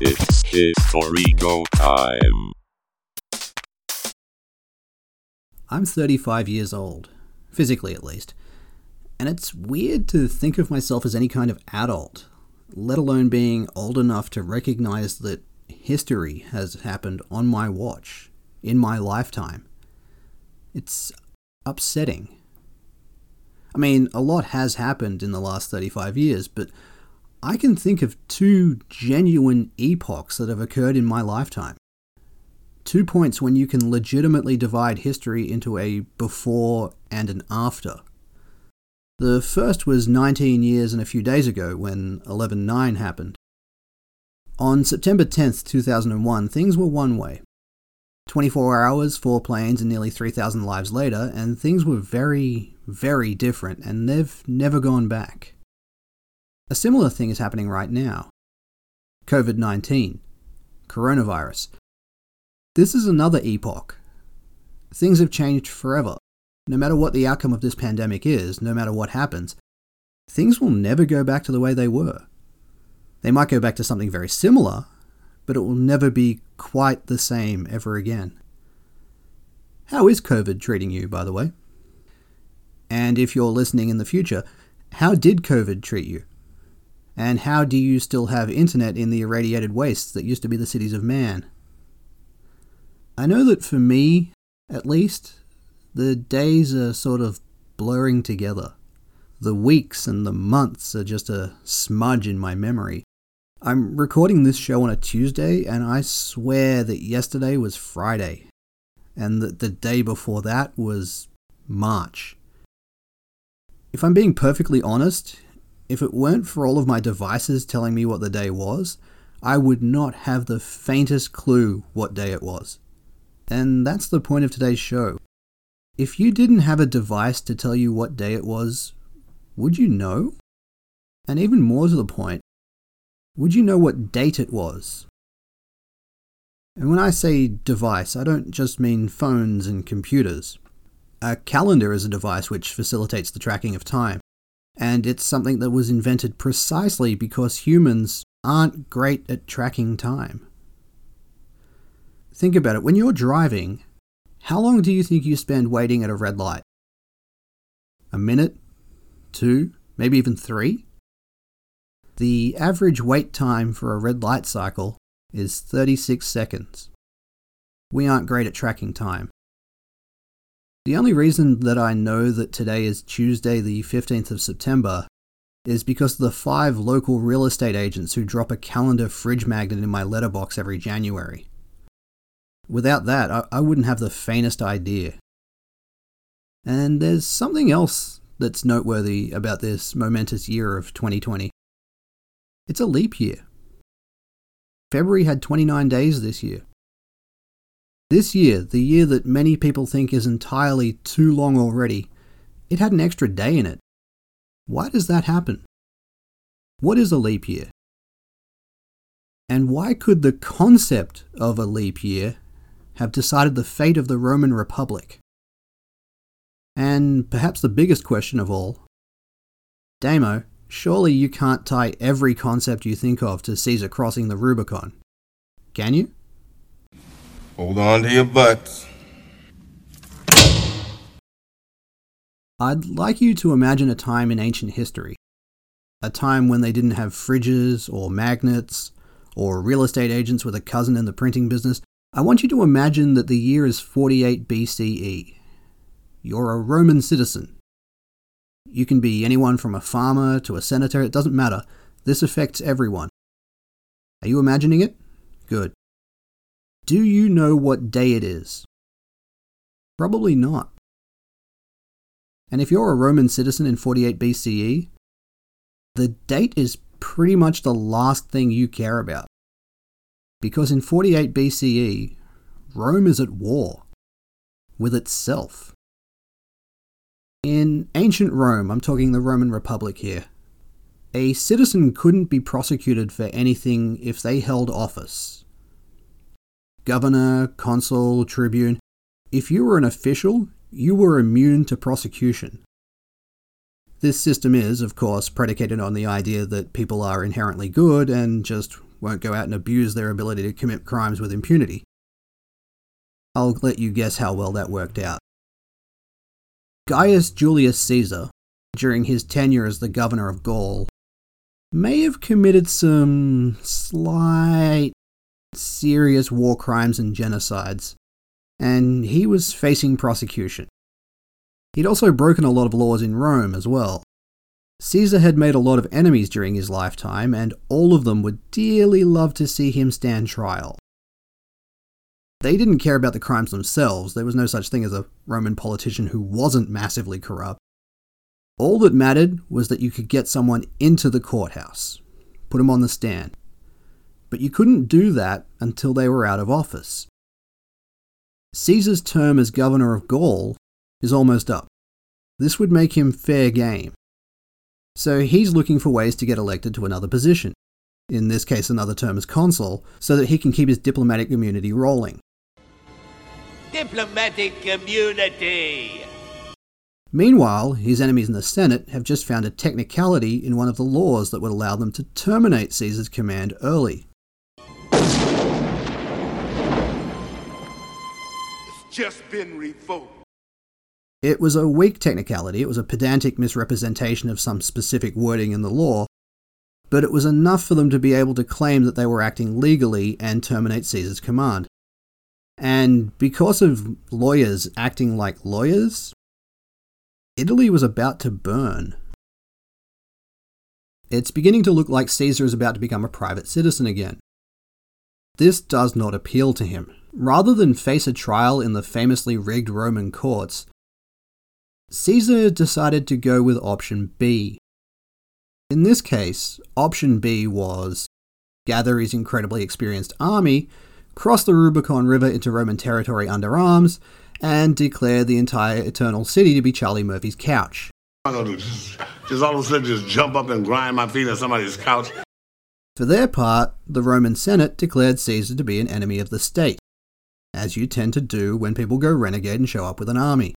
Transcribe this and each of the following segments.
It's history go time. I'm 35 years old, physically at least, and it's weird to think of myself as any kind of adult, let alone being old enough to recognize that history has happened on my watch, in my lifetime. It's upsetting. I mean, a lot has happened in the last 35 years, but I can think of two genuine epochs that have occurred in my lifetime two points when you can legitimately divide history into a before and an after. The first was 19 years and a few days ago when 11 9 happened. On September 10th, 2001, things were one way. 24 hours, four planes, and nearly 3,000 lives later, and things were very, very different, and they've never gone back. A similar thing is happening right now COVID 19, coronavirus, this is another epoch. Things have changed forever. No matter what the outcome of this pandemic is, no matter what happens, things will never go back to the way they were. They might go back to something very similar, but it will never be quite the same ever again. How is COVID treating you, by the way? And if you're listening in the future, how did COVID treat you? And how do you still have internet in the irradiated wastes that used to be the cities of man? I know that for me, at least, the days are sort of blurring together. The weeks and the months are just a smudge in my memory. I'm recording this show on a Tuesday, and I swear that yesterday was Friday, and that the day before that was March. If I'm being perfectly honest, if it weren't for all of my devices telling me what the day was, I would not have the faintest clue what day it was. And that's the point of today's show. If you didn't have a device to tell you what day it was, would you know? And even more to the point, would you know what date it was? And when I say device, I don't just mean phones and computers. A calendar is a device which facilitates the tracking of time, and it's something that was invented precisely because humans aren't great at tracking time. Think about it. When you're driving, how long do you think you spend waiting at a red light? A minute? Two? Maybe even three? The average wait time for a red light cycle is 36 seconds. We aren't great at tracking time. The only reason that I know that today is Tuesday, the 15th of September, is because of the five local real estate agents who drop a calendar fridge magnet in my letterbox every January. Without that, I, I wouldn't have the faintest idea. And there's something else that's noteworthy about this momentous year of 2020. It's a leap year. February had 29 days this year. This year, the year that many people think is entirely too long already, it had an extra day in it. Why does that happen? What is a leap year? And why could the concept of a leap year have decided the fate of the Roman Republic. And perhaps the biggest question of all Damo, surely you can't tie every concept you think of to Caesar crossing the Rubicon. Can you? Hold on to your butts. I'd like you to imagine a time in ancient history. A time when they didn't have fridges or magnets or real estate agents with a cousin in the printing business I want you to imagine that the year is 48 BCE. You're a Roman citizen. You can be anyone from a farmer to a senator, it doesn't matter. This affects everyone. Are you imagining it? Good. Do you know what day it is? Probably not. And if you're a Roman citizen in 48 BCE, the date is pretty much the last thing you care about. Because in 48 BCE, Rome is at war with itself. In ancient Rome, I'm talking the Roman Republic here, a citizen couldn't be prosecuted for anything if they held office. Governor, consul, tribune, if you were an official, you were immune to prosecution. This system is, of course, predicated on the idea that people are inherently good and just won't go out and abuse their ability to commit crimes with impunity. I'll let you guess how well that worked out. Gaius Julius Caesar, during his tenure as the governor of Gaul, may have committed some slight, serious war crimes and genocides, and he was facing prosecution. He'd also broken a lot of laws in Rome as well. Caesar had made a lot of enemies during his lifetime, and all of them would dearly love to see him stand trial. They didn't care about the crimes themselves, there was no such thing as a Roman politician who wasn't massively corrupt. All that mattered was that you could get someone into the courthouse, put him on the stand. But you couldn't do that until they were out of office. Caesar's term as governor of Gaul is almost up. This would make him fair game. So he's looking for ways to get elected to another position, in this case, another term as consul, so that he can keep his diplomatic immunity rolling. Diplomatic immunity! Meanwhile, his enemies in the Senate have just found a technicality in one of the laws that would allow them to terminate Caesar's command early. Just been revoked. It was a weak technicality, it was a pedantic misrepresentation of some specific wording in the law, but it was enough for them to be able to claim that they were acting legally and terminate Caesar's command. And because of lawyers acting like lawyers, Italy was about to burn. It's beginning to look like Caesar is about to become a private citizen again. This does not appeal to him. Rather than face a trial in the famously rigged Roman courts, Caesar decided to go with option B. In this case, option B was gather his incredibly experienced army, cross the Rubicon River into Roman territory under arms, and declare the entire Eternal City to be Charlie Murphy's couch. I'm gonna do just, just all of a sudden just jump up and grind my feet on somebody's couch. For their part, the Roman Senate declared Caesar to be an enemy of the state, as you tend to do when people go renegade and show up with an army.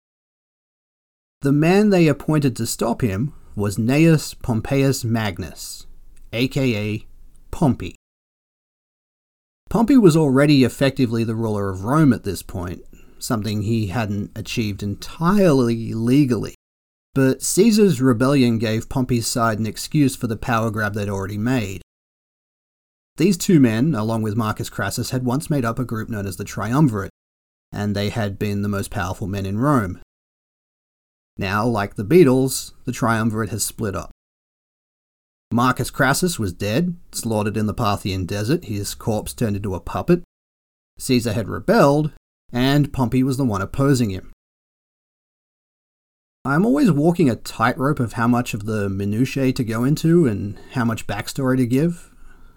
The man they appointed to stop him was Gnaeus Pompeius Magnus, aka Pompey. Pompey was already effectively the ruler of Rome at this point, something he hadn't achieved entirely legally. But Caesar's rebellion gave Pompey's side an excuse for the power grab they'd already made. These two men, along with Marcus Crassus, had once made up a group known as the Triumvirate, and they had been the most powerful men in Rome. Now, like the Beatles, the triumvirate has split up. Marcus Crassus was dead, slaughtered in the Parthian desert, his corpse turned into a puppet. Caesar had rebelled, and Pompey was the one opposing him. I'm always walking a tightrope of how much of the minutiae to go into and how much backstory to give.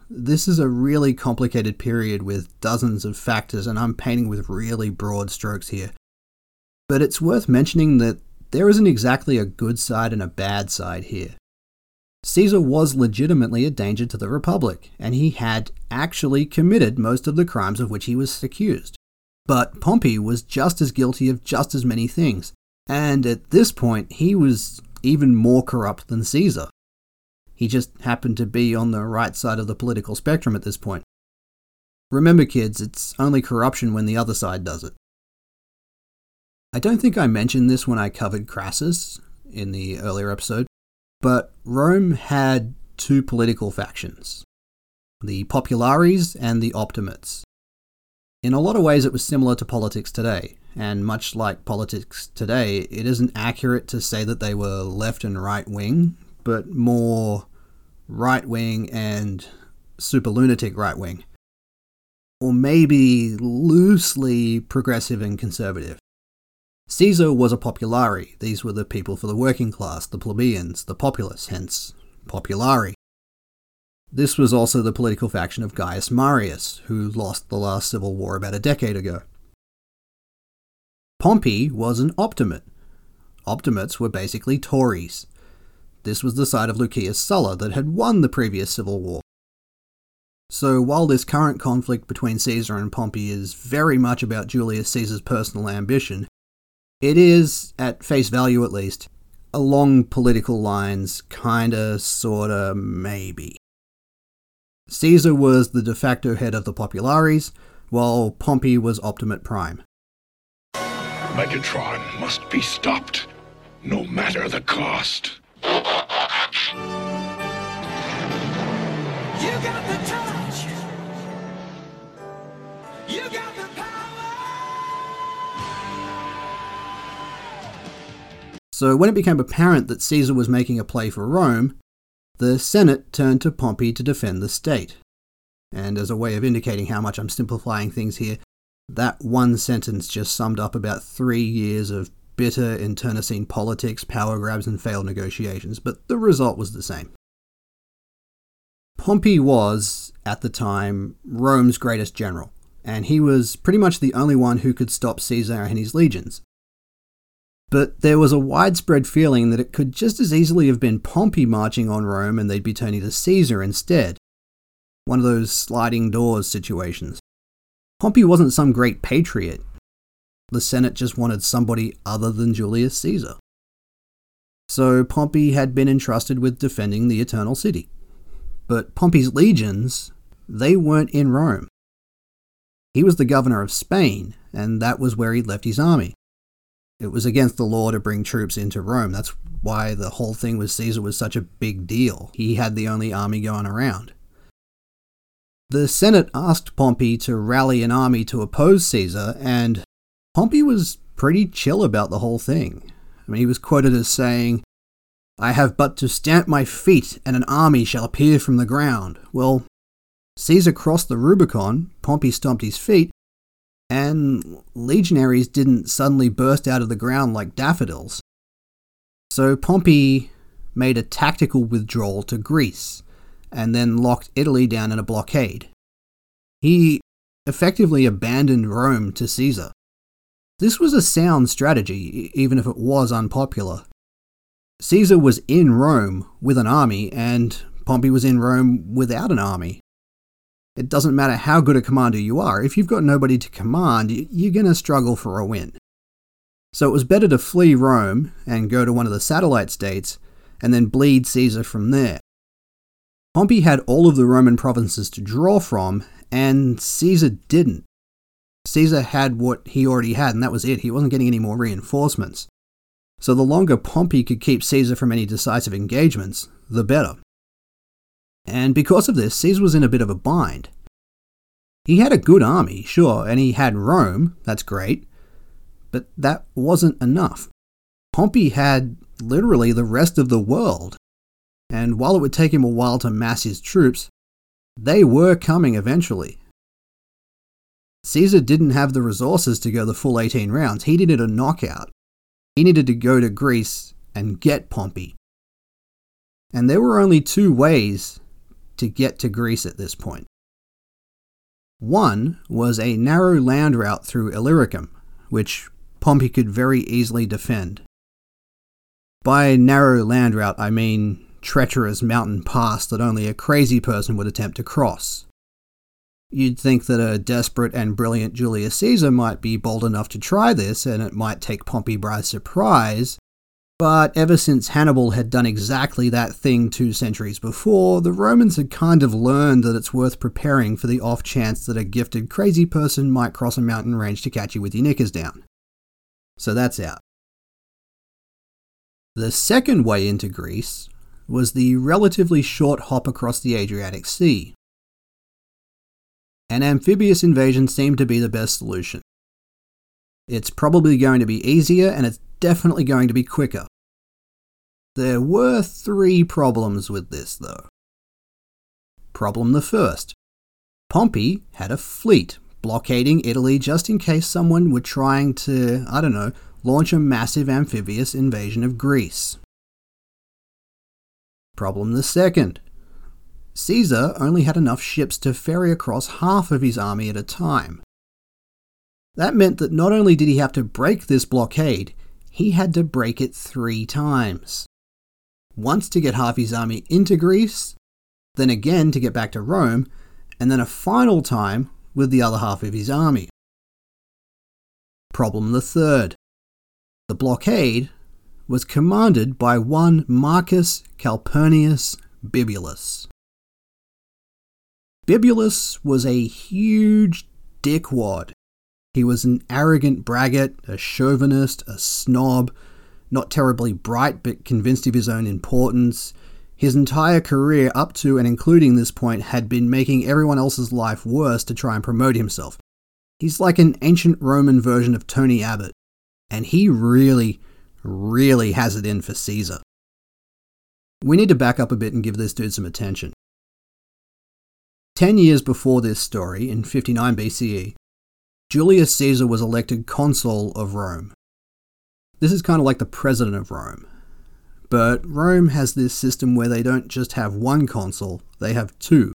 This is a really complicated period with dozens of factors, and I'm painting with really broad strokes here. But it's worth mentioning that there isn't exactly a good side and a bad side here. Caesar was legitimately a danger to the Republic, and he had actually committed most of the crimes of which he was accused. But Pompey was just as guilty of just as many things, and at this point he was even more corrupt than Caesar. He just happened to be on the right side of the political spectrum at this point. Remember, kids, it's only corruption when the other side does it. I don't think I mentioned this when I covered Crassus in the earlier episode, but Rome had two political factions the Populares and the Optimates. In a lot of ways, it was similar to politics today, and much like politics today, it isn't accurate to say that they were left and right wing, but more right wing and super lunatic right wing. Or maybe loosely progressive and conservative. Caesar was a populari. These were the people for the working class, the plebeians, the populace, hence populari. This was also the political faction of Gaius Marius, who lost the last civil war about a decade ago. Pompey was an optimate. Optimates were basically Tories. This was the side of Lucius Sulla that had won the previous civil war. So while this current conflict between Caesar and Pompey is very much about Julius Caesar's personal ambition, it is, at face value at least, along political lines, kinda, sorta, maybe. Caesar was the de facto head of the Populares, while Pompey was Optimate Prime. Megatron must be stopped, no matter the cost. So, when it became apparent that Caesar was making a play for Rome, the Senate turned to Pompey to defend the state. And as a way of indicating how much I'm simplifying things here, that one sentence just summed up about three years of bitter internecine politics, power grabs, and failed negotiations, but the result was the same. Pompey was, at the time, Rome's greatest general, and he was pretty much the only one who could stop Caesar and his legions. But there was a widespread feeling that it could just as easily have been Pompey marching on Rome and they'd be turning to Caesar instead. One of those sliding doors situations. Pompey wasn't some great patriot. The Senate just wanted somebody other than Julius Caesar. So Pompey had been entrusted with defending the Eternal City. But Pompey's legions, they weren't in Rome. He was the governor of Spain, and that was where he'd left his army. It was against the law to bring troops into Rome. That's why the whole thing with Caesar was such a big deal. He had the only army going around. The Senate asked Pompey to rally an army to oppose Caesar, and Pompey was pretty chill about the whole thing. I mean, he was quoted as saying, I have but to stamp my feet, and an army shall appear from the ground. Well, Caesar crossed the Rubicon, Pompey stomped his feet, and legionaries didn't suddenly burst out of the ground like daffodils. So Pompey made a tactical withdrawal to Greece, and then locked Italy down in a blockade. He effectively abandoned Rome to Caesar. This was a sound strategy, even if it was unpopular. Caesar was in Rome with an army, and Pompey was in Rome without an army. It doesn't matter how good a commander you are, if you've got nobody to command, you're going to struggle for a win. So it was better to flee Rome and go to one of the satellite states and then bleed Caesar from there. Pompey had all of the Roman provinces to draw from, and Caesar didn't. Caesar had what he already had, and that was it. He wasn't getting any more reinforcements. So the longer Pompey could keep Caesar from any decisive engagements, the better. And because of this, Caesar was in a bit of a bind. He had a good army, sure, and he had Rome, that's great, but that wasn't enough. Pompey had literally the rest of the world, and while it would take him a while to mass his troops, they were coming eventually. Caesar didn't have the resources to go the full 18 rounds, he needed a knockout. He needed to go to Greece and get Pompey. And there were only two ways to get to Greece at this point. One was a narrow land route through Illyricum, which Pompey could very easily defend. By narrow land route, I mean treacherous mountain pass that only a crazy person would attempt to cross. You'd think that a desperate and brilliant Julius Caesar might be bold enough to try this, and it might take Pompey by surprise, but ever since Hannibal had done exactly that thing two centuries before, the Romans had kind of learned that it's worth preparing for the off chance that a gifted crazy person might cross a mountain range to catch you with your knickers down. So that's out. The second way into Greece was the relatively short hop across the Adriatic Sea. An amphibious invasion seemed to be the best solution. It's probably going to be easier and it's definitely going to be quicker. There were three problems with this, though. Problem the first Pompey had a fleet blockading Italy just in case someone were trying to, I don't know, launch a massive amphibious invasion of Greece. Problem the second Caesar only had enough ships to ferry across half of his army at a time. That meant that not only did he have to break this blockade, he had to break it three times once to get half his army into Greece, then again to get back to Rome, and then a final time with the other half of his army. Problem the third. The blockade was commanded by one Marcus Calpurnius Bibulus. Bibulus was a huge dickwad. He was an arrogant braggart, a chauvinist, a snob, not terribly bright but convinced of his own importance. His entire career up to and including this point had been making everyone else's life worse to try and promote himself. He's like an ancient Roman version of Tony Abbott, and he really, really has it in for Caesar. We need to back up a bit and give this dude some attention. Ten years before this story, in 59 BCE, Julius Caesar was elected consul of Rome. This is kind of like the president of Rome. But Rome has this system where they don't just have one consul, they have two.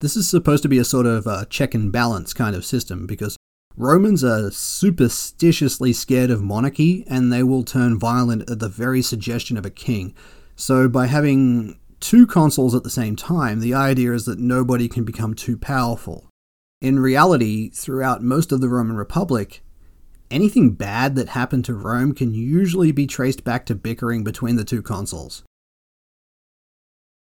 This is supposed to be a sort of uh, check and balance kind of system because Romans are superstitiously scared of monarchy and they will turn violent at the very suggestion of a king. So, by having two consuls at the same time, the idea is that nobody can become too powerful. In reality, throughout most of the Roman Republic, anything bad that happened to Rome can usually be traced back to bickering between the two consuls.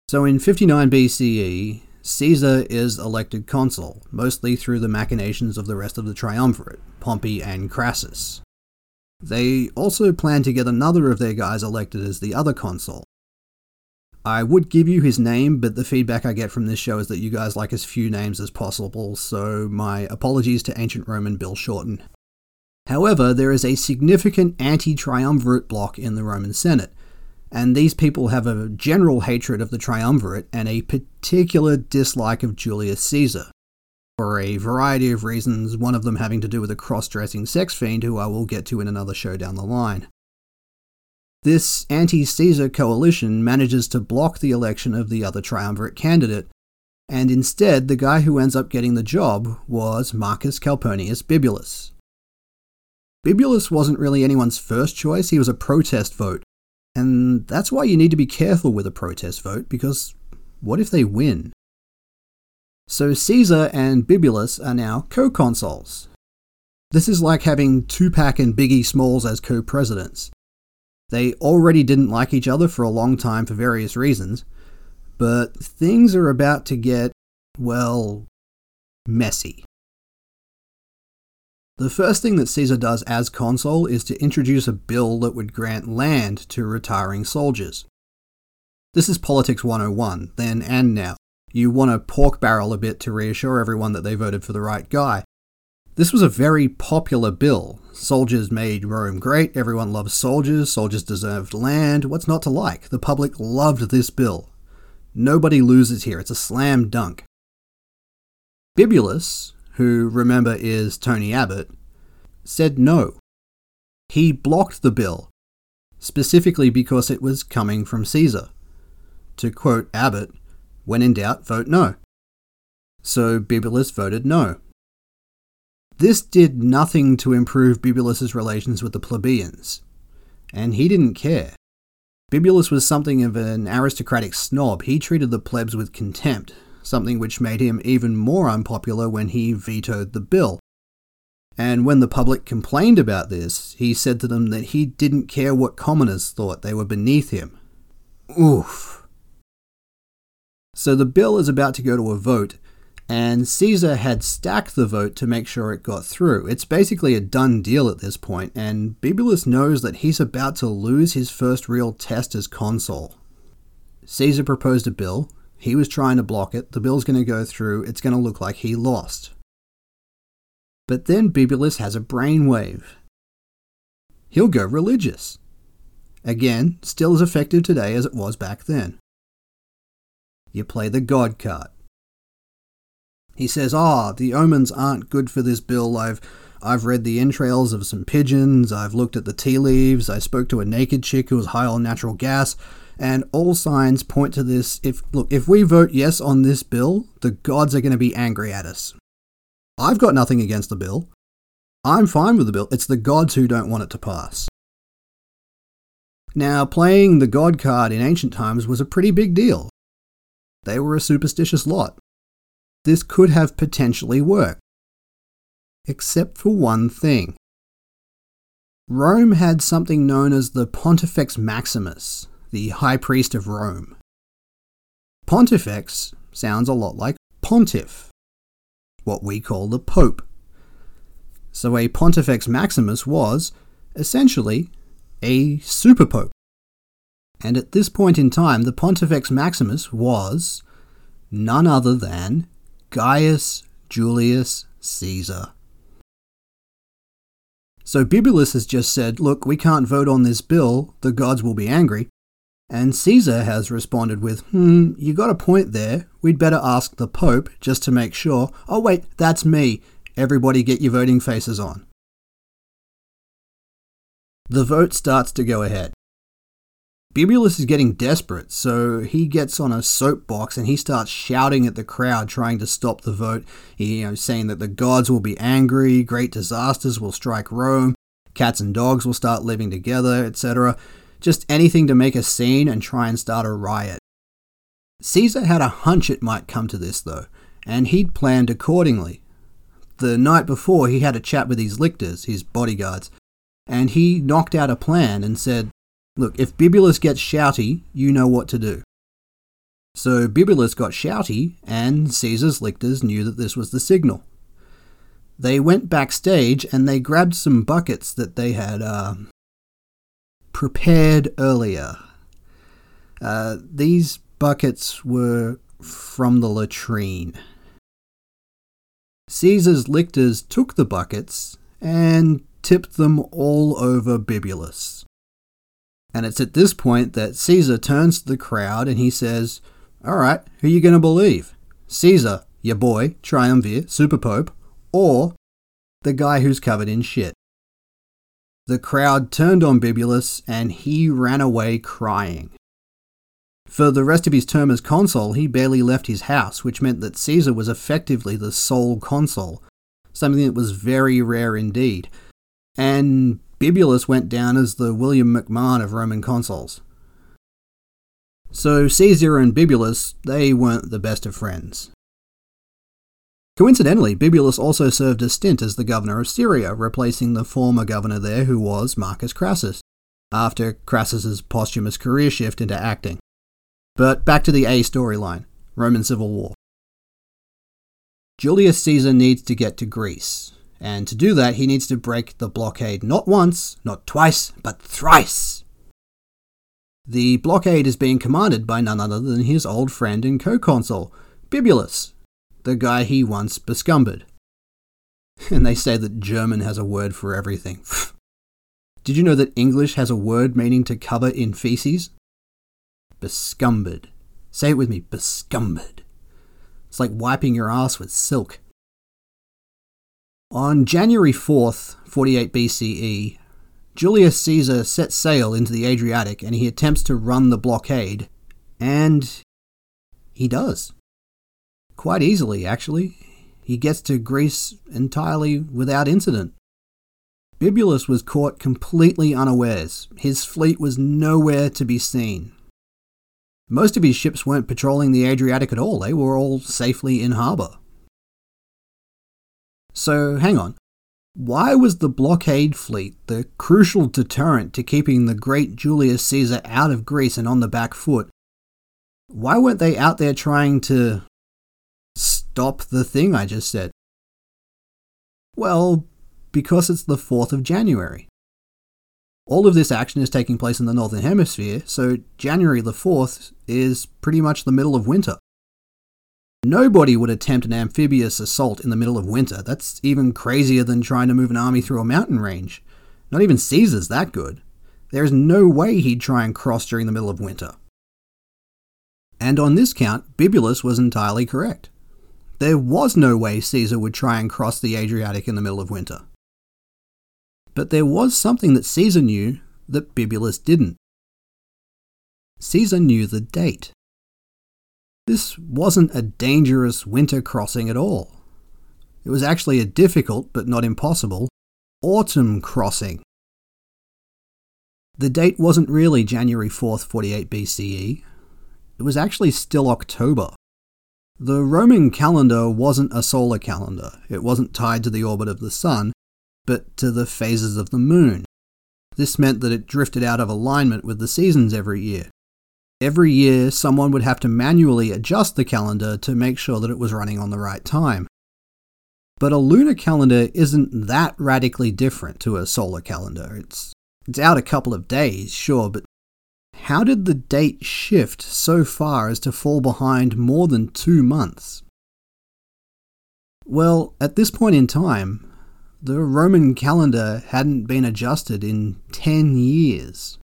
So in 59 BCE, Caesar is elected consul, mostly through the machinations of the rest of the triumvirate, Pompey and Crassus. They also plan to get another of their guys elected as the other consul. I would give you his name, but the feedback I get from this show is that you guys like as few names as possible, so my apologies to ancient Roman Bill Shorten. However, there is a significant anti triumvirate bloc in the Roman Senate, and these people have a general hatred of the triumvirate and a particular dislike of Julius Caesar. For a variety of reasons, one of them having to do with a cross dressing sex fiend who I will get to in another show down the line. This anti Caesar coalition manages to block the election of the other triumvirate candidate, and instead, the guy who ends up getting the job was Marcus Calpurnius Bibulus. Bibulus wasn't really anyone's first choice, he was a protest vote and that's why you need to be careful with a protest vote, because what if they win? So Caesar and Bibulus are now co consuls. This is like having Tupac and Biggie Smalls as co presidents. They already didn't like each other for a long time for various reasons, but things are about to get, well, messy. The first thing that Caesar does as consul is to introduce a bill that would grant land to retiring soldiers. This is Politics 101, then and now. You want to pork barrel a bit to reassure everyone that they voted for the right guy. This was a very popular bill. Soldiers made Rome great, everyone loves soldiers, soldiers deserved land. What's not to like? The public loved this bill. Nobody loses here, it's a slam dunk. Bibulus, who remember is Tony Abbott, said no. He blocked the bill, specifically because it was coming from Caesar. To quote Abbott, when in doubt, vote no. So Bibulus voted no. This did nothing to improve Bibulus's relations with the plebeians, and he didn't care. Bibulus was something of an aristocratic snob. He treated the plebs with contempt, something which made him even more unpopular when he vetoed the bill. And when the public complained about this, he said to them that he didn't care what commoners thought, they were beneath him. Oof. So the bill is about to go to a vote, and Caesar had stacked the vote to make sure it got through. It's basically a done deal at this point, and Bibulus knows that he's about to lose his first real test as consul. Caesar proposed a bill, he was trying to block it. The bill's going to go through. It's going to look like he lost. But then Bibulus has a brainwave. He'll go religious. Again, still as effective today as it was back then. You play the God card. He says, Ah, oh, the omens aren't good for this bill. I've I've read the entrails of some pigeons, I've looked at the tea leaves, I spoke to a naked chick who was high on natural gas, and all signs point to this. If look, if we vote yes on this bill, the gods are going to be angry at us. I've got nothing against the bill. I'm fine with the bill. It's the gods who don't want it to pass. Now, playing the god card in ancient times was a pretty big deal. They were a superstitious lot. This could have potentially worked. Except for one thing. Rome had something known as the Pontifex Maximus, the High Priest of Rome. Pontifex sounds a lot like pontiff, what we call the Pope. So a Pontifex Maximus was, essentially, a super pope. And at this point in time, the Pontifex Maximus was none other than Gaius Julius Caesar. So Bibulus has just said, look, we can't vote on this bill, the gods will be angry. And Caesar has responded with, hmm, you got a point there. We'd better ask the Pope just to make sure. Oh, wait, that's me. Everybody get your voting faces on. The vote starts to go ahead. Bibulus is getting desperate, so he gets on a soapbox and he starts shouting at the crowd, trying to stop the vote. He, you know, saying that the gods will be angry, great disasters will strike Rome, cats and dogs will start living together, etc. Just anything to make a scene and try and start a riot. Caesar had a hunch it might come to this, though, and he'd planned accordingly. The night before, he had a chat with his lictors, his bodyguards, and he knocked out a plan and said, Look, if Bibulus gets shouty, you know what to do. So Bibulus got shouty, and Caesar's lictors knew that this was the signal. They went backstage and they grabbed some buckets that they had uh, prepared earlier. Uh, these buckets were from the latrine. Caesar's lictors took the buckets and tipped them all over Bibulus. And it's at this point that Caesar turns to the crowd and he says, All right, who you going to believe? Caesar, your boy, triumvir, super pope, or the guy who's covered in shit? The crowd turned on Bibulus and he ran away crying. For the rest of his term as consul, he barely left his house, which meant that Caesar was effectively the sole consul, something that was very rare indeed. And Bibulus went down as the William McMahon of Roman consuls. So Caesar and Bibulus, they weren't the best of friends. Coincidentally, Bibulus also served a stint as the governor of Syria, replacing the former governor there who was Marcus Crassus, after Crassus's posthumous career shift into acting. But back to the A storyline Roman Civil War. Julius Caesar needs to get to Greece, and to do that, he needs to break the blockade not once, not twice, but thrice. The blockade is being commanded by none other than his old friend and co consul, Bibulus, the guy he once bescumbered. And they say that German has a word for everything. Did you know that English has a word meaning to cover in feces? Bescumbered. Say it with me, bescumbered. It's like wiping your ass with silk. On January 4th, 48 BCE, Julius Caesar sets sail into the Adriatic and he attempts to run the blockade, and he does. Quite easily, actually. He gets to Greece entirely without incident. Bibulus was caught completely unawares. His fleet was nowhere to be seen. Most of his ships weren't patrolling the Adriatic at all, they were all safely in harbour. So, hang on. Why was the blockade fleet the crucial deterrent to keeping the great Julius Caesar out of Greece and on the back foot? Why weren't they out there trying to stop the thing I just said? Well, because it's the 4th of January. All of this action is taking place in the Northern Hemisphere, so January the 4th is pretty much the middle of winter. Nobody would attempt an amphibious assault in the middle of winter. That's even crazier than trying to move an army through a mountain range. Not even Caesar's that good. There is no way he'd try and cross during the middle of winter. And on this count, Bibulus was entirely correct. There was no way Caesar would try and cross the Adriatic in the middle of winter. But there was something that Caesar knew that Bibulus didn't. Caesar knew the date. This wasn't a dangerous winter crossing at all. It was actually a difficult, but not impossible, autumn crossing. The date wasn't really January 4th, 48 BCE. It was actually still October. The Roman calendar wasn't a solar calendar. It wasn't tied to the orbit of the sun, but to the phases of the moon. This meant that it drifted out of alignment with the seasons every year. Every year, someone would have to manually adjust the calendar to make sure that it was running on the right time. But a lunar calendar isn't that radically different to a solar calendar. It's, it's out a couple of days, sure, but how did the date shift so far as to fall behind more than two months? Well, at this point in time, the Roman calendar hadn't been adjusted in 10 years.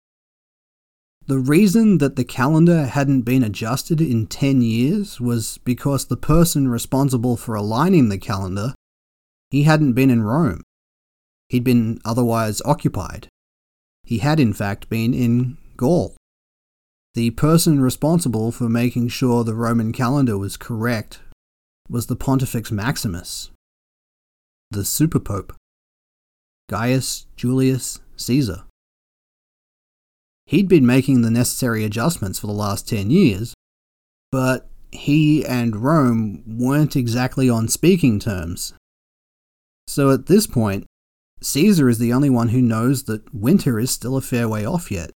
The reason that the calendar hadn't been adjusted in 10 years was because the person responsible for aligning the calendar, he hadn't been in Rome. He'd been otherwise occupied. He had in fact been in Gaul. The person responsible for making sure the Roman calendar was correct was the Pontifex Maximus, the Super Pope, Gaius Julius Caesar. He'd been making the necessary adjustments for the last 10 years, but he and Rome weren't exactly on speaking terms. So at this point, Caesar is the only one who knows that winter is still a fair way off yet.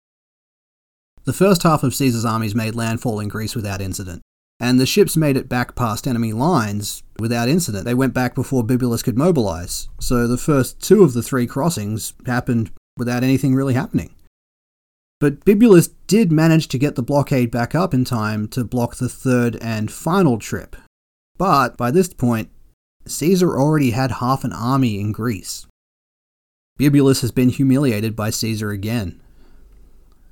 The first half of Caesar's armies made landfall in Greece without incident, and the ships made it back past enemy lines without incident. They went back before Bibulus could mobilize, so the first two of the three crossings happened without anything really happening. But Bibulus did manage to get the blockade back up in time to block the third and final trip. But by this point, Caesar already had half an army in Greece. Bibulus has been humiliated by Caesar again,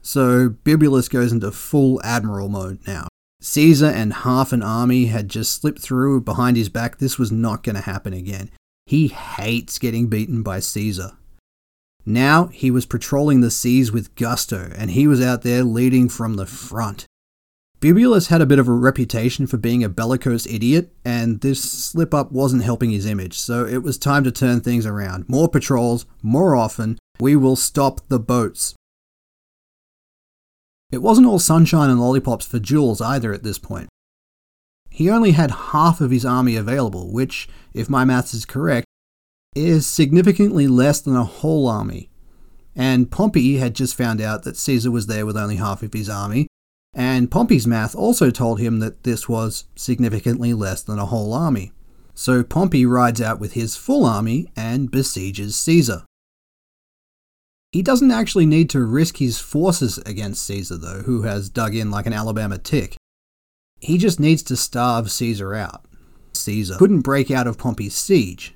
so Bibulus goes into full admiral mode now. Caesar and half an army had just slipped through behind his back. This was not going to happen again. He hates getting beaten by Caesar. Now he was patrolling the seas with gusto, and he was out there leading from the front. Bibulus had a bit of a reputation for being a bellicose idiot, and this slip up wasn't helping his image, so it was time to turn things around. More patrols, more often. We will stop the boats. It wasn't all sunshine and lollipops for Jules either at this point. He only had half of his army available, which, if my maths is correct, is significantly less than a whole army. And Pompey had just found out that Caesar was there with only half of his army, and Pompey's math also told him that this was significantly less than a whole army. So Pompey rides out with his full army and besieges Caesar. He doesn't actually need to risk his forces against Caesar, though, who has dug in like an Alabama tick. He just needs to starve Caesar out. Caesar couldn't break out of Pompey's siege.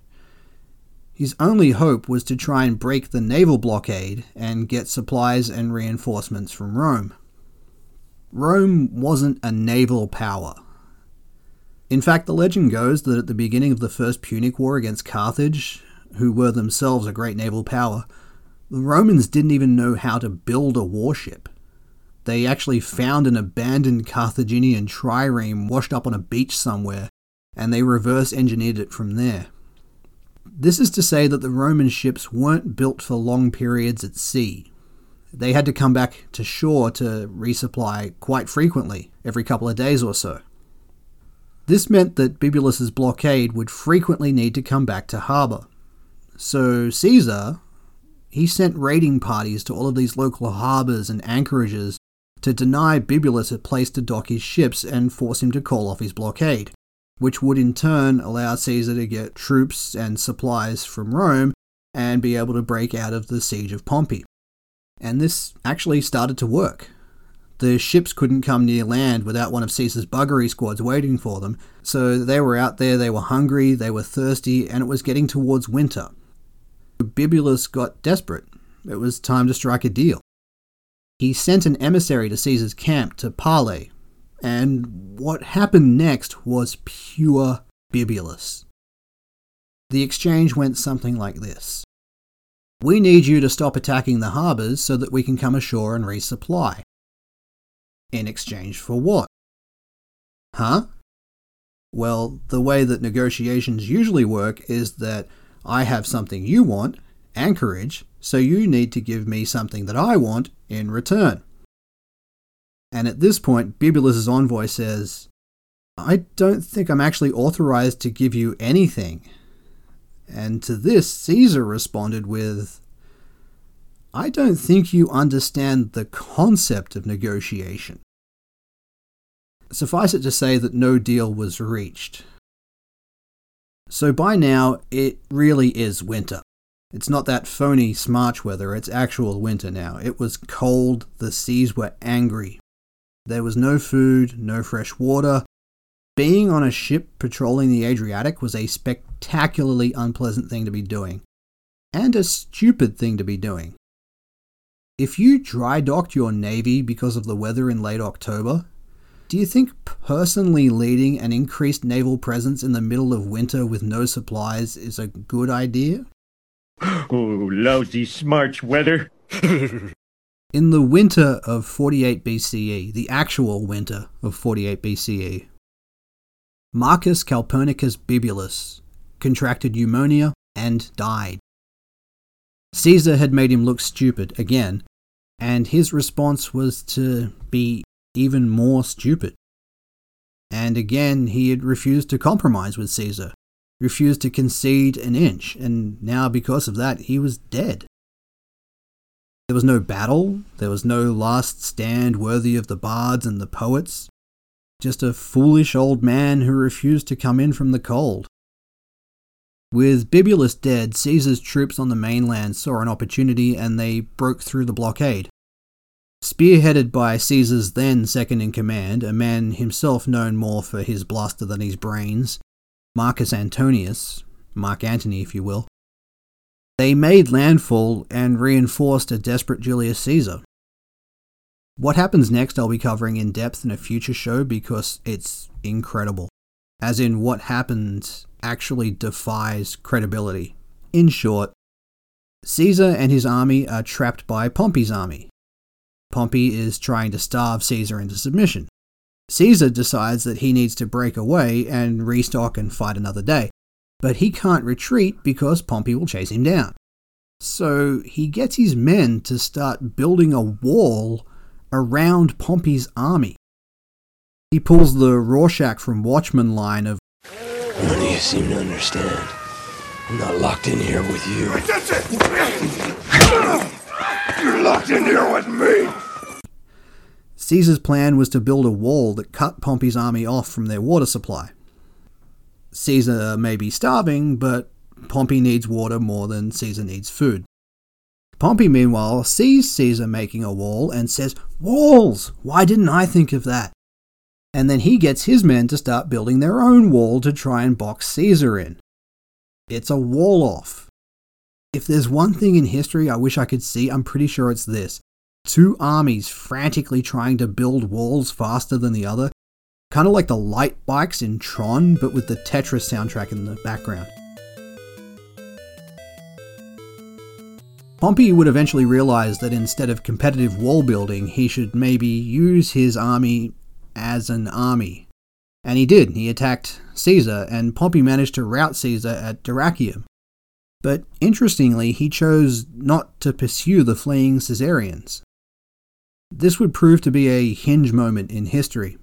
His only hope was to try and break the naval blockade and get supplies and reinforcements from Rome. Rome wasn't a naval power. In fact, the legend goes that at the beginning of the First Punic War against Carthage, who were themselves a great naval power, the Romans didn't even know how to build a warship. They actually found an abandoned Carthaginian trireme washed up on a beach somewhere, and they reverse engineered it from there. This is to say that the Roman ships weren't built for long periods at sea. They had to come back to shore to resupply quite frequently, every couple of days or so. This meant that Bibulus's blockade would frequently need to come back to harbour. So Caesar, he sent raiding parties to all of these local harbours and anchorages to deny Bibulus a place to dock his ships and force him to call off his blockade, which would in turn allow Caesar to get troops and supplies from Rome and be able to break out of the siege of Pompey. And this actually started to work. The ships couldn't come near land without one of Caesar's buggery squads waiting for them, so they were out there, they were hungry, they were thirsty, and it was getting towards winter. Bibulus got desperate. It was time to strike a deal. He sent an emissary to Caesar's camp to parley, and what happened next was pure Bibulus. The exchange went something like this We need you to stop attacking the harbours so that we can come ashore and resupply. In exchange for what? Huh? Well, the way that negotiations usually work is that I have something you want, anchorage, so you need to give me something that I want in return. And at this point, Bibulus's envoy says, I don't think I'm actually authorized to give you anything. And to this, Caesar responded with, I don't think you understand the concept of negotiation. Suffice it to say that no deal was reached. So by now, it really is winter. It's not that phony Smarch weather, it's actual winter now. It was cold, the seas were angry. There was no food, no fresh water. Being on a ship patrolling the Adriatic was a spectacularly unpleasant thing to be doing, and a stupid thing to be doing. If you dry docked your navy because of the weather in late October, do you think personally leading an increased naval presence in the middle of winter with no supplies is a good idea? Oh, lousy smarch weather. In the winter of 48 BCE, the actual winter of 48 BCE, Marcus Calpurnius Bibulus contracted pneumonia and died. Caesar had made him look stupid again, and his response was to be even more stupid. And again, he had refused to compromise with Caesar, refused to concede an inch, and now because of that, he was dead. There was no battle, there was no last stand worthy of the bards and the poets, just a foolish old man who refused to come in from the cold. With Bibulus dead, Caesar's troops on the mainland saw an opportunity and they broke through the blockade. Spearheaded by Caesar's then second in command, a man himself known more for his bluster than his brains, Marcus Antonius, Mark Antony if you will, they made landfall and reinforced a desperate Julius Caesar. What happens next I'll be covering in depth in a future show because it's incredible. As in, what happens actually defies credibility. In short, Caesar and his army are trapped by Pompey's army. Pompey is trying to starve Caesar into submission. Caesar decides that he needs to break away and restock and fight another day, but he can't retreat because Pompey will chase him down. So he gets his men to start building a wall around Pompey's army. He pulls the Rorschach from Watchmen line of, None of you seem to understand. I'm not locked in here with you. You're locked in here with me. Caesar's plan was to build a wall that cut Pompey's army off from their water supply. Caesar may be starving, but Pompey needs water more than Caesar needs food. Pompey, meanwhile, sees Caesar making a wall and says, Walls! Why didn't I think of that? And then he gets his men to start building their own wall to try and box Caesar in. It's a wall off. If there's one thing in history I wish I could see, I'm pretty sure it's this. Two armies frantically trying to build walls faster than the other, kind of like the light bikes in Tron, but with the Tetris soundtrack in the background. Pompey would eventually realize that instead of competitive wall building, he should maybe use his army as an army. And he did. He attacked Caesar, and Pompey managed to rout Caesar at Dyrrachium. But interestingly, he chose not to pursue the fleeing Caesarians. This would prove to be a hinge moment in history.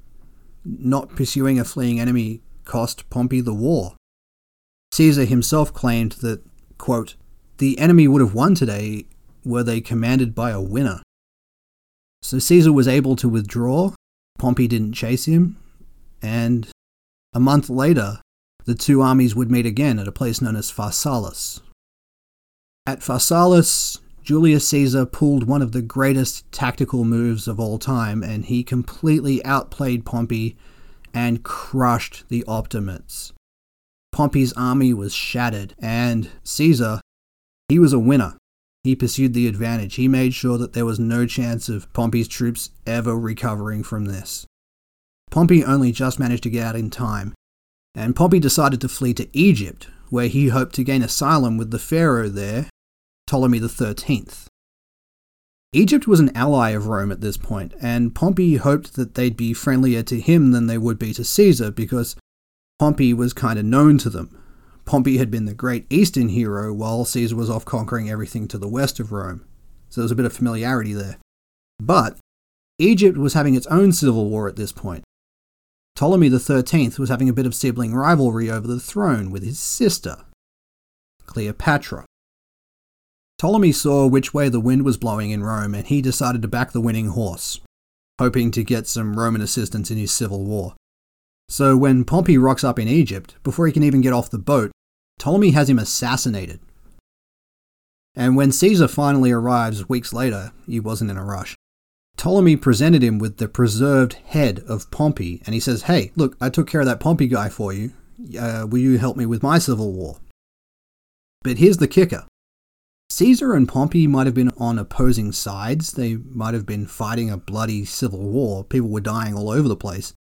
Not pursuing a fleeing enemy cost Pompey the war. Caesar himself claimed that, quote, the enemy would have won today were they commanded by a winner. So Caesar was able to withdraw, Pompey didn't chase him, and a month later, the two armies would meet again at a place known as Pharsalus. At Pharsalus, Julius Caesar pulled one of the greatest tactical moves of all time, and he completely outplayed Pompey and crushed the Optimates. Pompey's army was shattered, and Caesar, he was a winner. He pursued the advantage. He made sure that there was no chance of Pompey's troops ever recovering from this. Pompey only just managed to get out in time, and Pompey decided to flee to Egypt, where he hoped to gain asylum with the pharaoh there, Ptolemy XIII. Egypt was an ally of Rome at this point, and Pompey hoped that they'd be friendlier to him than they would be to Caesar because Pompey was kind of known to them. Pompey had been the great eastern hero while Caesar was off conquering everything to the west of Rome, so there was a bit of familiarity there. But Egypt was having its own civil war at this point. Ptolemy XIII was having a bit of sibling rivalry over the throne with his sister, Cleopatra. Ptolemy saw which way the wind was blowing in Rome and he decided to back the winning horse. hoping to get some Roman assistance in his civil war. So when Pompey rocks up in Egypt, before he can even get off the boat, Ptolemy has him assassinated. And when Caesar finally arrives weeks later, he wasn't in a rush. Ptolemy presented him with the preserved head of Pompey, and he says, Hey, look, I took care of that Pompey guy for you. Uh, will you help me with my civil war? But here's the kicker Caesar and Pompey might have been on opposing sides. They might have been fighting a bloody civil war. People were dying all over the place.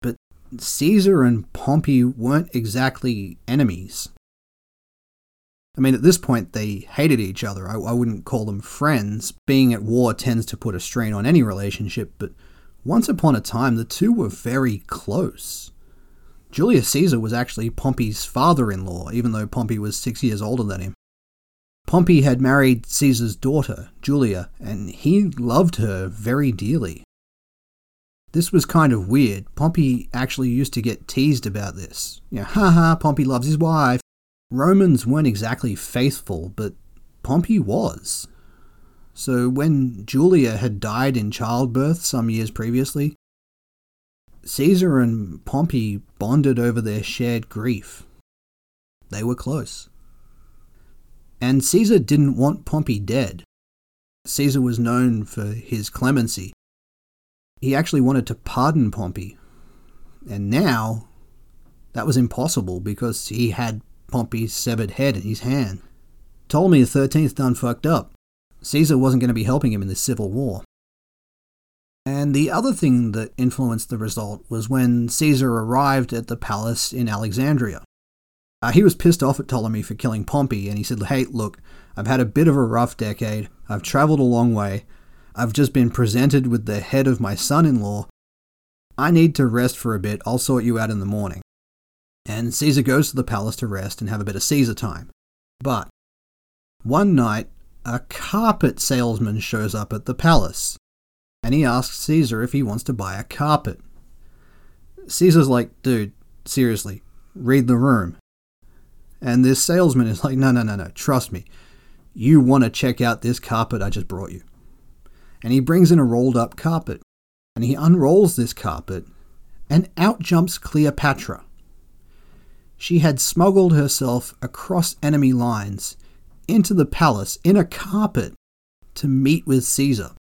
But Caesar and Pompey weren't exactly enemies. I mean, at this point, they hated each other. I, I, wouldn't call them friends. Being at war tends to put a strain on any relationship, but once upon a time, the two were very close. Julius Caesar was actually Pompey's father in law, even though Pompey was six years older than him. Pompey had married Caesar's daughter, Julia, and he loved her very dearly. This was kind of weird. Pompey actually used to get teased about this. You know, haha, Pompey loves his wife. Romans weren't exactly faithful, but Pompey was. So when Julia had died in childbirth some years previously, Caesar and Pompey bonded over their shared grief. They were close. And Caesar didn't want Pompey dead. Caesar was known for his clemency. He actually wanted to pardon Pompey. And now, that was impossible because he had Pompey's severed head in his hand. Ptolemy XIII done fucked up. Caesar wasn't going to be helping him in this civil war. And the other thing that influenced the result was when Caesar arrived at the palace in Alexandria. Uh, he was pissed off at Ptolemy for killing Pompey, and he said, Hey, look, I've had a bit of a rough decade. I've traveled a long way. I've just been presented with the head of my son in law. I need to rest for a bit. I'll sort you out in the morning and Caesar goes to the palace to rest and have a bit of Caesar time. But one night, a carpet salesman shows up at the palace, and he asks Caesar if he wants to buy a carpet. Caesar's like, dude, seriously, read the room. And this salesman is like, no, no, no, no, trust me. You want to check out this carpet I just brought you. And he brings in a rolled up carpet, and he unrolls this carpet, and out jumps Cleopatra she had smuggled herself across enemy lines into the palace in a carpet to meet with Caesar.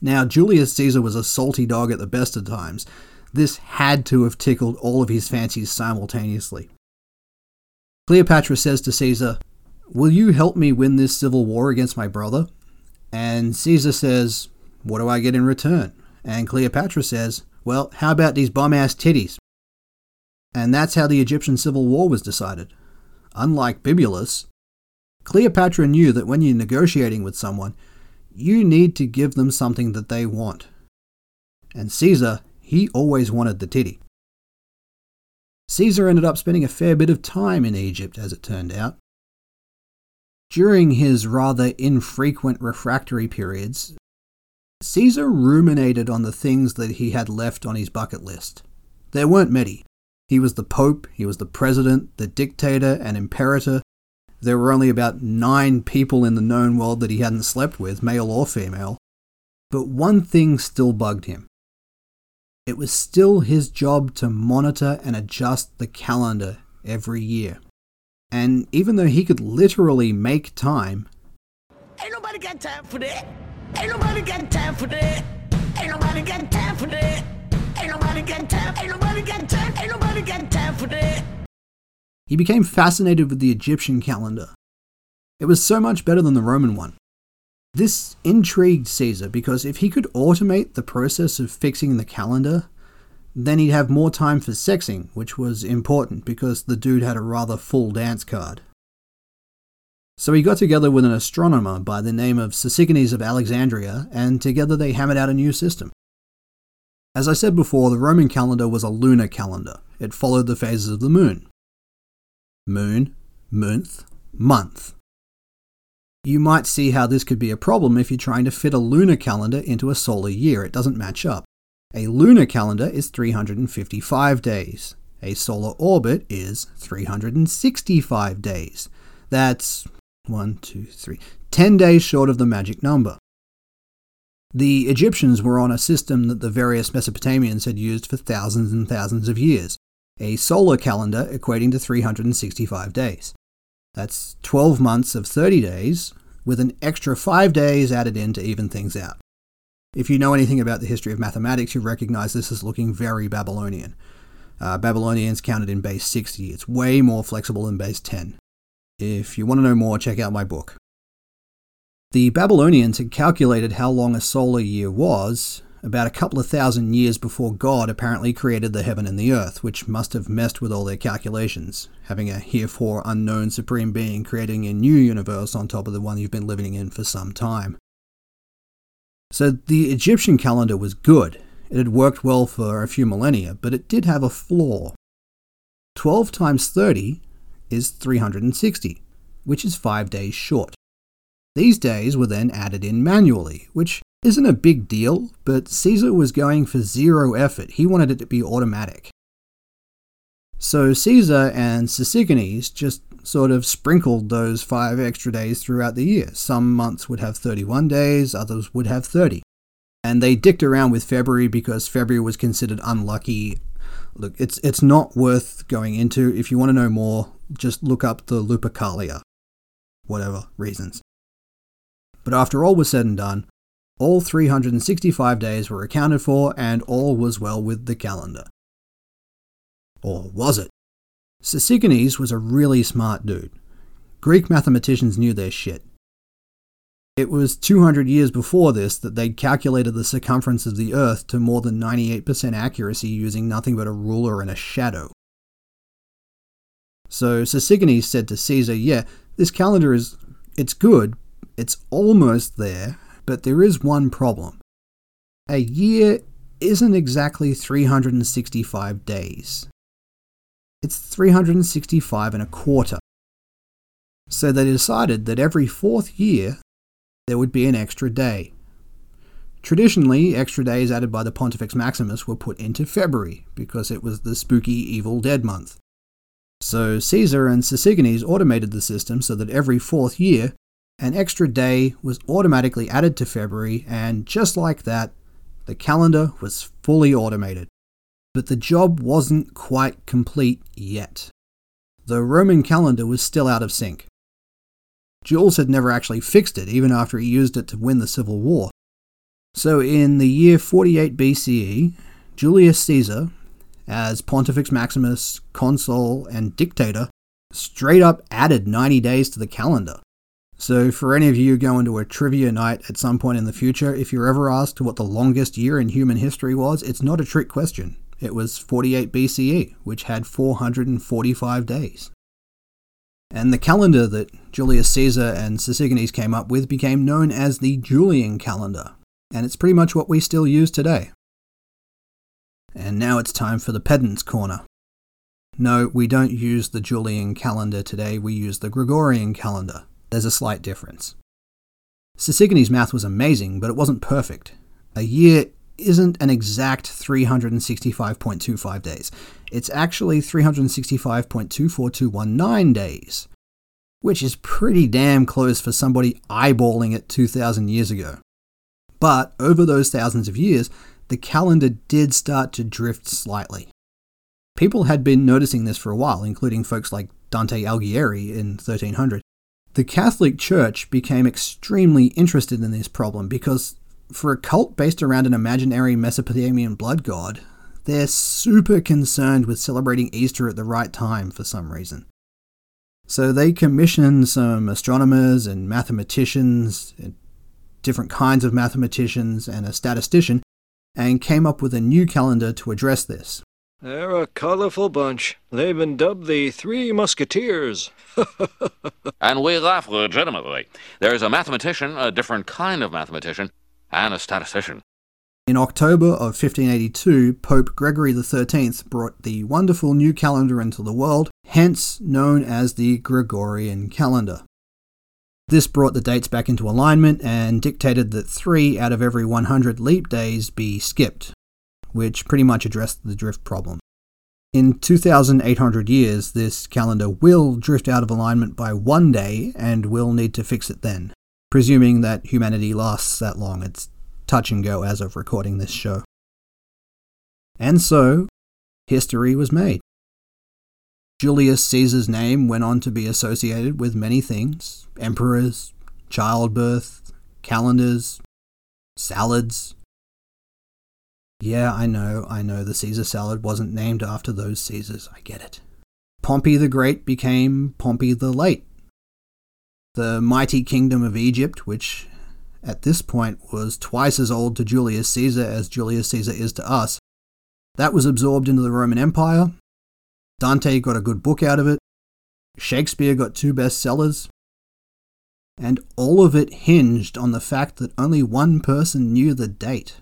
Now, Julius Caesar was a salty dog at the best of times. This had to have tickled all of his fancies simultaneously. Cleopatra says to Caesar, Will you help me win this civil war against my brother? And Caesar says, What do I get in return? And Cleopatra says, Well, how about these bum ass titties? And that's how the Egyptian civil war was decided. Unlike Bibulus, Cleopatra knew that when you're negotiating with someone, you need to give them something that they want. And Caesar, he always wanted the titty. Caesar ended up spending a fair bit of time in Egypt, as it turned out. During his rather infrequent refractory periods, Caesar ruminated on the things that he had left on his bucket list. There weren't many, he was the Pope, he was the President, the Dictator, and Imperator. There were only about nine people in the known world that he hadn't slept with, male or female. But one thing still bugged him. It was still his job to monitor and adjust the calendar every year. And even though he could literally make time, Ain't nobody got time for that. Ain't nobody got time for that. Ain't nobody got time for that. Ain't nobody got time. Ain't nobody got time. Ain't nobody got time for that. He became fascinated with the Egyptian calendar. It was so much better than the Roman one. This intrigued Caesar because if he could automate the process of fixing the calendar, then he'd have more time for sexing, which was important because the dude had a rather full dance card. So he got together with an astronomer by the name of Sosigenes of Alexandria, and together they hammered out a new system. As I said before, the Roman calendar was a lunar calendar. It followed the phases of the moon. Moon, month, month. You might see how this could be a problem if you're trying to fit a lunar calendar into a solar year. It doesn't match up. A lunar calendar is 355 days. A solar orbit is 365 days. That's one, two, three, 10 days short of the magic number. The Egyptians were on a system that the various Mesopotamians had used for thousands and thousands of years, a solar calendar equating to 365 days. That's 12 months of 30 days, with an extra 5 days added in to even things out. If you know anything about the history of mathematics, you recognize this as looking very Babylonian. Uh, Babylonians counted in base 60. It's way more flexible than base 10. If you want to know more, check out my book. The Babylonians had calculated how long a solar year was about a couple of thousand years before God apparently created the heaven and the earth, which must have messed with all their calculations, having a herefore unknown supreme being creating a new universe on top of the one you've been living in for some time. So the Egyptian calendar was good. It had worked well for a few millennia, but it did have a flaw. 12 times 30 is 360, which is 5 days short. These days were then added in manually, which isn't a big deal, but Caesar was going for zero effort. He wanted it to be automatic. So Caesar and Sosigenes just sort of sprinkled those five extra days throughout the year. Some months would have 31 days, others would have 30. And they dicked around with February because February was considered unlucky. Look, it's it's not worth going into. If you want to know more, just look up the Lupercalia. Whatever reasons. But after all was said and done, all 365 days were accounted for and all was well with the calendar. Or was it? Sosigenes was a really smart dude. Greek mathematicians knew their shit. It was 200 years before this that they'd calculated the circumference of the Earth to more than 98% accuracy using nothing but a ruler and a shadow. So Sosigenes said to Caesar, "Yeah, this calendar is it's good, it's almost there, but there is one problem. A year isn't exactly 365 days. It's 365 and a quarter. So they decided that every fourth year there would be an extra day. Traditionally, extra days added by the Pontifex Maximus were put into February because it was the spooky Evil Dead month. So Caesar and Sosigenes automated the system so that every fourth year an extra day was automatically added to February, and just like that, the calendar was fully automated. But the job wasn't quite complete yet. The Roman calendar was still out of sync. Jules had never actually fixed it, even after he used it to win the Civil War. So in the year 48 BCE, Julius Caesar, as Pontifex Maximus, consul, and dictator, straight up added 90 days to the calendar. So, for any of you going to a trivia night at some point in the future, if you're ever asked what the longest year in human history was, it's not a trick question. It was 48 BCE, which had 445 days. And the calendar that Julius Caesar and Sosigenes came up with became known as the Julian calendar, and it's pretty much what we still use today. And now it's time for the Pedant's Corner. No, we don't use the Julian calendar today, we use the Gregorian calendar there's a slight difference. Sosigenes' math was amazing, but it wasn't perfect. A year isn't an exact 365.25 days. It's actually 365.24219 days, which is pretty damn close for somebody eyeballing it 2,000 years ago. But over those thousands of years, the calendar did start to drift slightly. People had been noticing this for a while, including folks like Dante Alighieri in 1300, the Catholic Church became extremely interested in this problem because, for a cult based around an imaginary Mesopotamian blood god, they're super concerned with celebrating Easter at the right time for some reason. So they commissioned some astronomers and mathematicians, different kinds of mathematicians, and a statistician, and came up with a new calendar to address this. They're a colorful bunch. They've been dubbed the Three Musketeers. and we laugh legitimately. There's a mathematician, a different kind of mathematician, and a statistician. In October of 1582, Pope Gregory XIII brought the wonderful new calendar into the world, hence known as the Gregorian calendar. This brought the dates back into alignment and dictated that three out of every 100 leap days be skipped, which pretty much addressed the drift problem. In 2,800 years, this calendar will drift out of alignment by one day, and we'll need to fix it then, presuming that humanity lasts that long. It's touch and go as of recording this show. And so, history was made. Julius Caesar's name went on to be associated with many things emperors, childbirth, calendars, salads. Yeah, I know, I know the Caesar salad wasn't named after those Caesars, I get it. Pompey the Great became Pompey the Late. The mighty kingdom of Egypt, which at this point was twice as old to Julius Caesar as Julius Caesar is to us, that was absorbed into the Roman Empire. Dante got a good book out of it. Shakespeare got two bestsellers. And all of it hinged on the fact that only one person knew the date.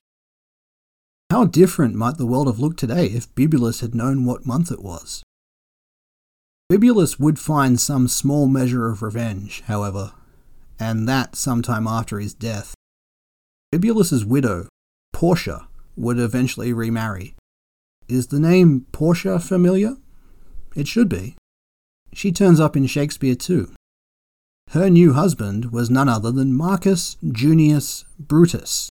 How different might the world have looked today if Bibulus had known what month it was? Bibulus would find some small measure of revenge, however, and that sometime after his death. Bibulus's widow, Portia, would eventually remarry. Is the name Portia familiar? It should be. She turns up in Shakespeare too. Her new husband was none other than Marcus Junius Brutus,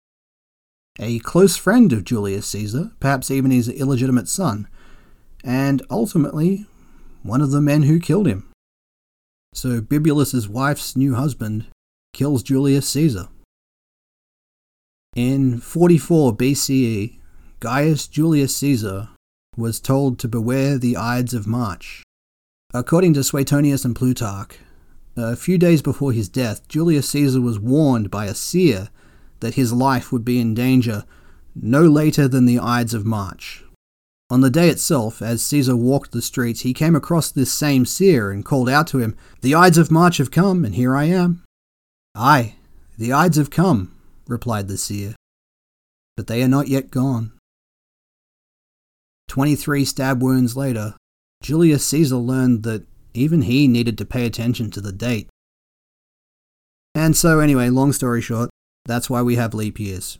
a close friend of Julius Caesar, perhaps even his illegitimate son, and ultimately one of the men who killed him. So Bibulus's wife's new husband kills Julius Caesar. In 44 BCE, Gaius Julius Caesar was told to beware the Ides of March. According to Suetonius and Plutarch, a few days before his death, Julius Caesar was warned by a seer that his life would be in danger no later than the Ides of March. On the day itself, as Caesar walked the streets, he came across this same seer and called out to him, The Ides of March have come, and here I am. Aye, the Ides have come, replied the seer, but they are not yet gone. Twenty three stab wounds later, Julius Caesar learned that even he needed to pay attention to the date. And so, anyway, long story short, that's why we have leap years.